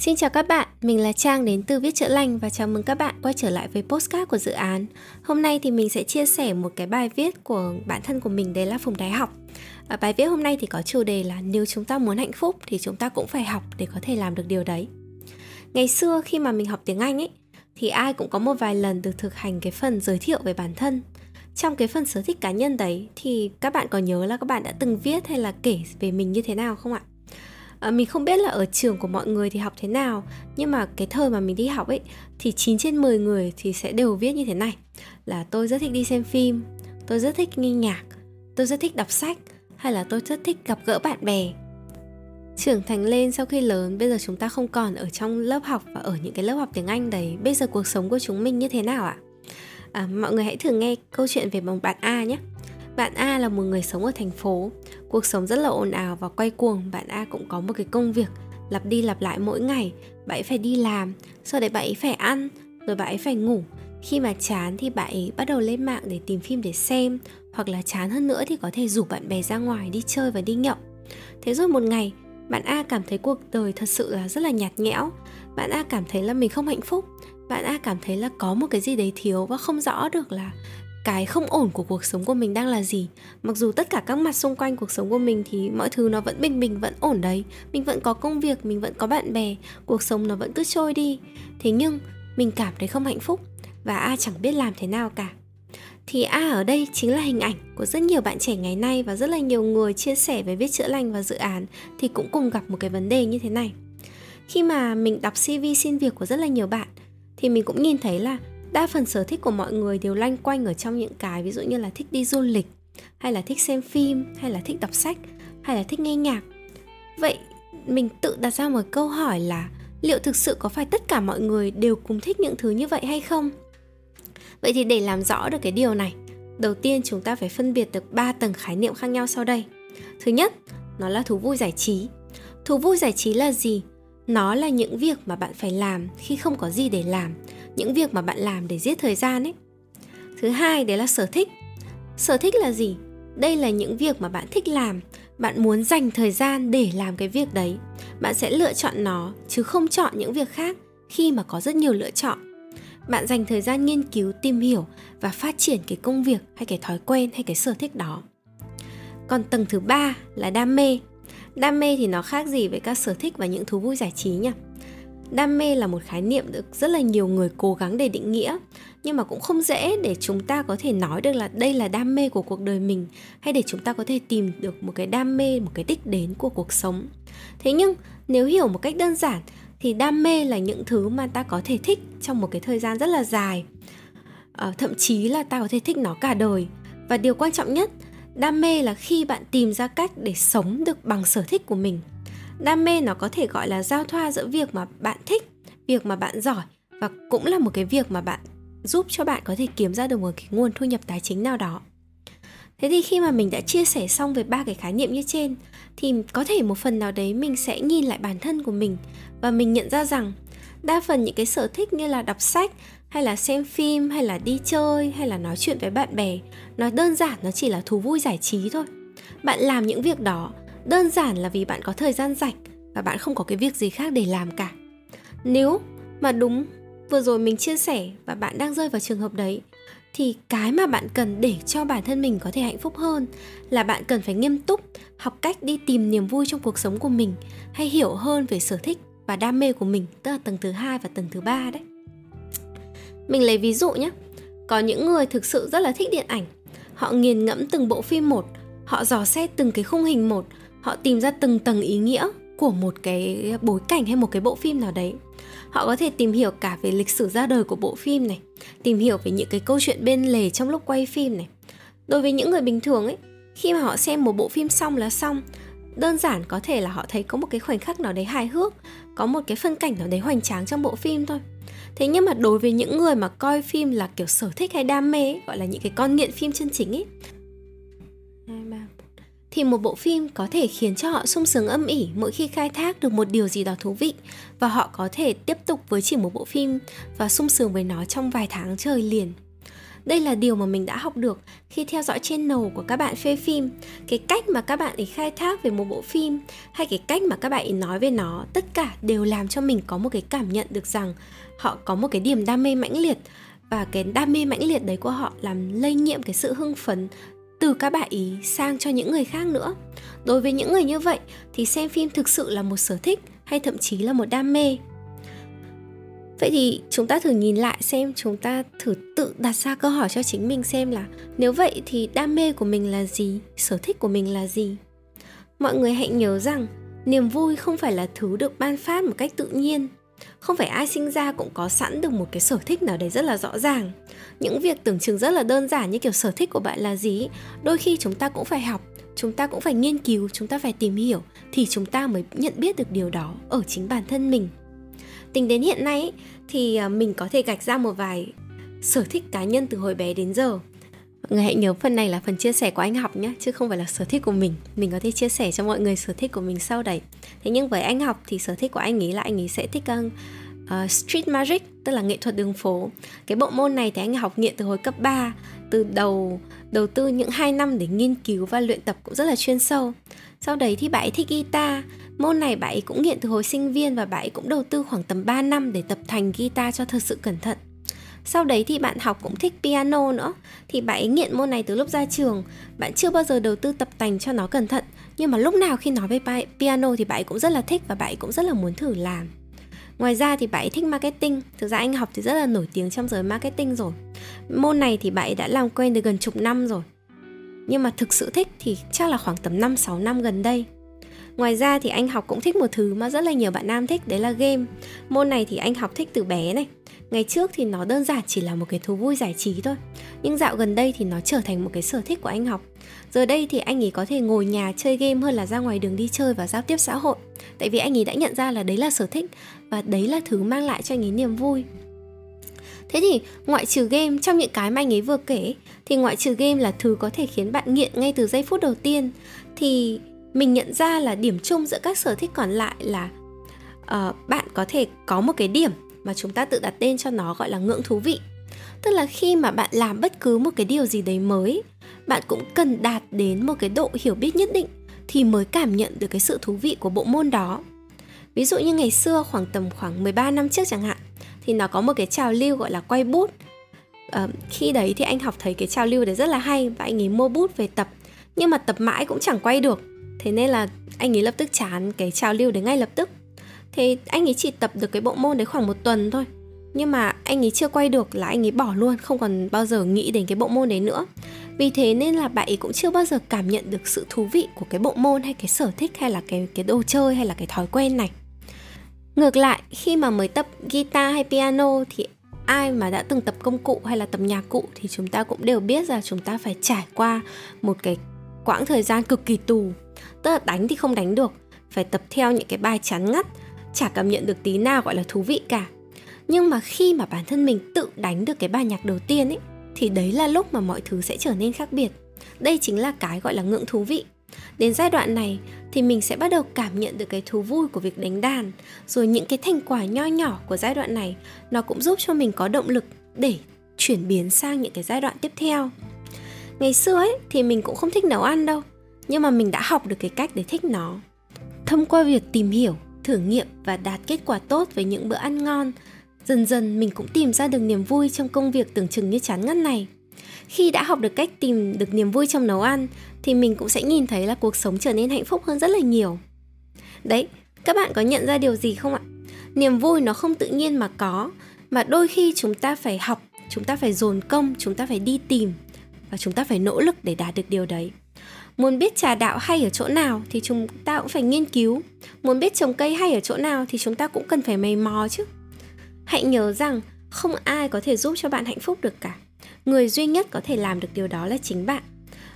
Xin chào các bạn, mình là Trang đến từ Viết Chữa Lành và chào mừng các bạn quay trở lại với postcard của dự án. Hôm nay thì mình sẽ chia sẻ một cái bài viết của bản thân của mình đấy là Phùng Đại học. Ở bài viết hôm nay thì có chủ đề là nếu chúng ta muốn hạnh phúc thì chúng ta cũng phải học để có thể làm được điều đấy. Ngày xưa khi mà mình học tiếng Anh ấy thì ai cũng có một vài lần được thực hành cái phần giới thiệu về bản thân. Trong cái phần sở thích cá nhân đấy thì các bạn có nhớ là các bạn đã từng viết hay là kể về mình như thế nào không ạ? À, mình không biết là ở trường của mọi người thì học thế nào nhưng mà cái thời mà mình đi học ấy thì 9 trên 10 người thì sẽ đều viết như thế này. Là tôi rất thích đi xem phim tôi rất thích nghe nhạc tôi rất thích đọc sách hay là tôi rất thích gặp gỡ bạn bè. Trưởng thành lên sau khi lớn bây giờ chúng ta không còn ở trong lớp học và ở những cái lớp học tiếng anh đấy. Bây giờ cuộc sống của chúng mình như thế nào ạ? À, mọi người hãy thử nghe câu chuyện về một bạn a nhé. Bạn A là một người sống ở thành phố, cuộc sống rất là ồn ào và quay cuồng. Bạn A cũng có một cái công việc lặp đi lặp lại mỗi ngày. Bạn ấy phải đi làm, sau đấy bạn ấy phải ăn, rồi bạn ấy phải ngủ. Khi mà chán thì bạn ấy bắt đầu lên mạng để tìm phim để xem, hoặc là chán hơn nữa thì có thể rủ bạn bè ra ngoài đi chơi và đi nhậu. Thế rồi một ngày, bạn A cảm thấy cuộc đời thật sự là rất là nhạt nhẽo. Bạn A cảm thấy là mình không hạnh phúc. Bạn A cảm thấy là có một cái gì đấy thiếu và không rõ được là cái không ổn của cuộc sống của mình đang là gì. Mặc dù tất cả các mặt xung quanh cuộc sống của mình thì mọi thứ nó vẫn bình bình, vẫn ổn đấy. Mình vẫn có công việc, mình vẫn có bạn bè, cuộc sống nó vẫn cứ trôi đi. Thế nhưng, mình cảm thấy không hạnh phúc và a chẳng biết làm thế nào cả. Thì a ở đây chính là hình ảnh của rất nhiều bạn trẻ ngày nay và rất là nhiều người chia sẻ về viết chữa lành và dự án thì cũng cùng gặp một cái vấn đề như thế này. Khi mà mình đọc cv xin việc của rất là nhiều bạn, thì mình cũng nhìn thấy là đa phần sở thích của mọi người đều lanh quanh ở trong những cái, ví dụ như là thích đi du lịch, hay là thích xem phim, hay là thích đọc sách, hay là thích nghe nhạc. Vậy mình tự đặt ra một câu hỏi là liệu thực sự có phải tất cả mọi người đều cùng thích những thứ như vậy hay không? Vậy thì để làm rõ được cái điều này, đầu tiên chúng ta phải phân biệt được ba tầng khái niệm khác nhau sau đây. Thứ nhất, nó là thú vui giải trí. Thú vui giải trí là gì? Nó là những việc mà bạn phải làm khi không có gì để làm, những việc mà bạn làm để giết thời gian ấy. Thứ hai, đấy là sở thích. Sở thích là gì? Đây là những việc mà bạn thích làm, bạn muốn dành thời gian để làm cái việc đấy. Bạn sẽ lựa chọn nó, chứ không chọn những việc khác khi mà có rất nhiều lựa chọn. Bạn dành thời gian nghiên cứu, tìm hiểu và phát triển cái công việc hay cái thói quen hay cái sở thích đó. Còn tầng thứ ba là đam mê đam mê thì nó khác gì với các sở thích và những thú vui giải trí nhỉ? Đam mê là một khái niệm được rất là nhiều người cố gắng để định nghĩa nhưng mà cũng không dễ để chúng ta có thể nói được là đây là đam mê của cuộc đời mình hay để chúng ta có thể tìm được một cái đam mê một cái đích đến của cuộc sống. Thế nhưng nếu hiểu một cách đơn giản thì đam mê là những thứ mà ta có thể thích trong một cái thời gian rất là dài. À, thậm chí là ta có thể thích nó cả đời. Và điều quan trọng nhất đam mê là khi bạn tìm ra cách để sống được bằng sở thích của mình. Đam mê nó có thể gọi là giao thoa giữa việc mà bạn thích, việc mà bạn giỏi và cũng là một cái việc mà bạn giúp cho bạn có thể kiếm ra được một cái nguồn thu nhập tài chính nào đó. Thế thì khi mà mình đã chia sẻ xong về ba cái khái niệm như trên, thì có thể một phần nào đấy mình sẽ nhìn lại bản thân của mình và mình nhận ra rằng đa phần những cái sở thích như là đọc sách hay là xem phim, hay là đi chơi, hay là nói chuyện với bạn bè. Nó đơn giản, nó chỉ là thú vui giải trí thôi. Bạn làm những việc đó đơn giản là vì bạn có thời gian rảnh và bạn không có cái việc gì khác để làm cả. Nếu mà đúng, vừa rồi mình chia sẻ và bạn đang rơi vào trường hợp đấy, thì cái mà bạn cần để cho bản thân mình có thể hạnh phúc hơn là bạn cần phải nghiêm túc học cách đi tìm niềm vui trong cuộc sống của mình, hay hiểu hơn về sở thích và đam mê của mình, tức là tầng thứ hai và tầng thứ ba đấy mình lấy ví dụ nhé. Có những người thực sự rất là thích điện ảnh. Họ nghiền ngẫm từng bộ phim một, họ dò xét từng cái khung hình một, họ tìm ra từng tầng ý nghĩa của một cái bối cảnh hay một cái bộ phim nào đấy. Họ có thể tìm hiểu cả về lịch sử ra đời của bộ phim này, tìm hiểu về những cái câu chuyện bên lề trong lúc quay phim này. Đối với những người bình thường ấy, khi mà họ xem một bộ phim xong là xong đơn giản có thể là họ thấy có một cái khoảnh khắc nào đấy hài hước có một cái phân cảnh nào đấy hoành tráng trong bộ phim thôi thế nhưng mà đối với những người mà coi phim là kiểu sở thích hay đam mê ấy, gọi là những cái con nghiện phim chân chính ấy thì một bộ phim có thể khiến cho họ sung sướng âm ỉ mỗi khi khai thác được một điều gì đó thú vị và họ có thể tiếp tục với chỉ một bộ phim và sung sướng với nó trong vài tháng trời liền đây là điều mà mình đã học được khi theo dõi channel của các bạn phê phim. Cái cách mà các bạn ấy khai thác về một bộ phim hay cái cách mà các bạn ấy nói về nó, tất cả đều làm cho mình có một cái cảm nhận được rằng họ có một cái điểm đam mê mãnh liệt. Và cái đam mê mãnh liệt đấy của họ làm lây nhiễm cái sự hưng phấn từ các bạn ý sang cho những người khác nữa. Đối với những người như vậy thì xem phim thực sự là một sở thích hay thậm chí là một đam mê? Vậy thì chúng ta thử nhìn lại xem, chúng ta thử tự đặt ra câu hỏi cho chính mình xem là nếu vậy thì đam mê của mình là gì? Sở thích của mình là gì? Mọi người hãy nhớ rằng niềm vui không phải là thứ được ban phát một cách tự nhiên. Không phải ai sinh ra cũng có sẵn được một cái sở thích nào đấy rất là rõ ràng. Những việc tưởng chừng rất là đơn giản như kiểu sở thích của bạn là gì, đôi khi chúng ta cũng phải học, chúng ta cũng phải nghiên cứu, chúng ta phải tìm hiểu thì chúng ta mới nhận biết được điều đó ở chính bản thân mình tính đến hiện nay thì à, mình có thể gạch ra một vài sở thích cá nhân từ hồi bé đến giờ. Mọi người hãy nhớ phần này là phần chia sẻ của anh học nhé chứ không phải là sở thích của mình. Mình có thể chia sẻ cho mọi người sở thích của mình sau đấy thế nhưng với anh học thì sở thích của anh ấy là anh ấy sẽ thích uh, street magic tức là nghệ thuật đường phố. Cái bộ môn này thì anh học nghiện từ hồi cấp 3 từ đầu đầu tư những 2 năm để nghiên cứu và luyện tập cũng rất là chuyên sâu. Sau đấy thì bạn ấy thích guitar Môn này bạn ấy cũng nghiện từ hồi sinh viên và bạn ấy cũng đầu tư khoảng tầm 3 năm để tập thành guitar cho thật sự cẩn thận. Sau đấy thì bạn học cũng thích piano nữa. Thì bạn ấy nghiện môn này từ lúc ra trường. Bạn chưa bao giờ đầu tư tập tành cho nó cẩn thận. Nhưng mà lúc nào khi nói về piano thì bạn ấy cũng rất là thích Và bạn ấy cũng rất là muốn thử làm. Ngoài ra thì bạn ấy thích marketing. Thực ra anh học thì rất là nổi tiếng trong giới marketing rồi. Môn này thì bạn ấy đã làm quen được gần chục năm rồi. Nhưng mà thực sự thích thì chắc là khoảng tầm 5-6 năm gần đây. Ngoài ra thì anh học cũng thích một thứ mà rất là nhiều bạn nam thích, Đấy là game. Môn này thì anh học thích từ bé này. Ngày trước thì nó đơn giản chỉ là một cái thú vui giải trí thôi. Nhưng dạo gần đây thì nó trở thành một cái sở thích của anh học. Giờ đây thì anh ấy có thể ngồi nhà chơi game hơn là ra ngoài đường đi chơi và giao tiếp xã hội. Tại vì anh ấy đã nhận ra là đấy là sở thích Và đấy là thứ mang lại cho anh ấy niềm vui. Thế thì ngoại trừ game, trong những cái mà anh ấy vừa kể, Thì ngoại trừ game là thứ có thể khiến bạn nghiện ngay từ giây phút đầu tiên, Thì mình nhận ra là điểm chung giữa các sở thích còn lại là uh, bạn có thể có một cái điểm mà chúng ta tự đặt tên cho nó gọi là ngưỡng thú vị. Tức là khi mà bạn làm bất cứ một cái điều gì đấy mới bạn cũng cần đạt đến một cái độ hiểu biết nhất định thì mới cảm nhận được cái sự thú vị của bộ môn đó. Ví dụ như ngày xưa khoảng tầm khoảng 13 năm trước chẳng hạn thì nó có một cái trào lưu gọi là quay bút. À, khi đấy thì anh học thấy cái trào lưu đấy rất là hay và anh ấy mua bút về tập nhưng mà tập mãi cũng chẳng quay được thế nên là anh ấy lập tức chán cái trào lưu đấy ngay lập tức. Thế anh ấy chỉ tập được cái bộ môn đấy khoảng một tuần thôi. Nhưng mà anh ấy chưa quay được là anh ấy bỏ luôn, không còn bao giờ nghĩ đến cái bộ môn đấy nữa. Vì thế nên là bạn ấy cũng chưa bao giờ cảm nhận được sự thú vị của cái bộ môn hay cái sở thích hay là cái cái đồ chơi hay là cái thói quen này. Ngược lại, khi mà mới tập guitar hay piano thì ai mà đã từng tập công cụ hay là tập nhạc cụ thì chúng ta cũng đều biết là chúng ta phải trải qua một cái quãng thời gian cực kỳ tù tức là đánh thì không đánh được. Phải tập theo những cái bài chán ngắt, chả cảm nhận được tí nào gọi là thú vị cả. Nhưng mà khi mà bản thân mình tự đánh được cái bài nhạc đầu tiên ấy, thì đấy là lúc mà mọi thứ sẽ trở nên khác biệt. Đây chính là cái gọi là ngưỡng thú vị. Đến giai đoạn này thì mình sẽ bắt đầu cảm nhận được cái thú vui của việc đánh đàn, rồi những cái thành quả nho nhỏ của giai đoạn này nó cũng giúp cho mình có động lực để chuyển biến sang những cái giai đoạn tiếp theo. Ngày xưa ấy thì mình cũng không thích nấu ăn đâu nhưng mà mình đã học được cái cách để thích nó. Thông qua việc tìm hiểu, thử nghiệm và đạt kết quả tốt với những bữa ăn ngon, dần dần mình cũng tìm ra được niềm vui trong công việc tưởng chừng như chán ngắt này. Khi đã học được cách tìm được niềm vui trong nấu ăn, thì mình cũng sẽ nhìn thấy là cuộc sống trở nên hạnh phúc hơn rất là nhiều. Đấy, các bạn có nhận ra điều gì không ạ? Niềm vui nó không tự nhiên mà có, mà đôi khi chúng ta phải học, chúng ta phải dồn công, chúng ta phải đi tìm và chúng ta phải nỗ lực để đạt được điều đấy. Muốn biết trà đạo hay ở chỗ nào thì chúng ta cũng phải nghiên cứu. Muốn biết trồng cây hay ở chỗ nào thì chúng ta cũng cần phải mày mò chứ. Hãy nhớ rằng không ai có thể giúp cho bạn hạnh phúc được cả. Người duy nhất có thể làm được điều đó là chính bạn.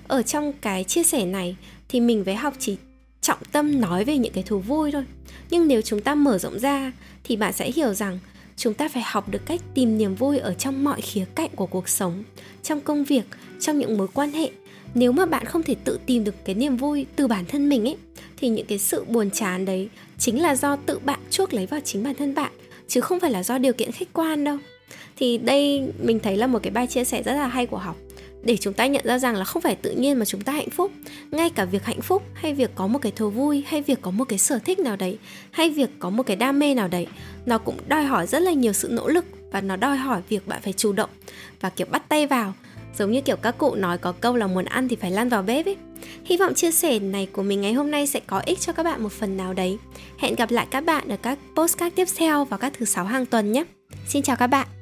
Ở trong cái chia sẻ này thì mình với học chỉ trọng tâm nói về những cái thú vui thôi. Nhưng nếu chúng ta mở rộng ra thì bạn sẽ hiểu rằng chúng ta phải học được cách tìm niềm vui ở trong mọi khía cạnh của cuộc sống, trong công việc, trong những mối quan hệ nếu mà bạn không thể tự tìm được cái niềm vui từ bản thân mình ấy, thì những cái sự buồn chán đấy chính là do tự bạn chuốc lấy vào chính bản thân bạn, chứ không phải là do điều kiện khách quan đâu. Thì đây mình thấy là một cái bài chia sẻ rất là hay của học. Để chúng ta nhận ra rằng là không phải tự nhiên mà chúng ta hạnh phúc. Ngay cả việc hạnh phúc, hay việc có một cái thú vui, hay việc có một cái sở thích nào đấy, hay việc có một cái đam mê nào đấy, nó cũng đòi hỏi rất là nhiều sự nỗ lực và nó đòi hỏi việc bạn phải chủ động và, kiểu, bắt tay vào giống như kiểu các cụ nói có câu là muốn ăn thì phải lăn vào bếp ấy. Hy vọng chia sẻ này của mình ngày hôm nay sẽ có ích cho các bạn một phần nào đấy. Hẹn gặp lại các bạn ở các postcard tiếp theo vào các thứ sáu hàng tuần nhé. Xin chào các bạn.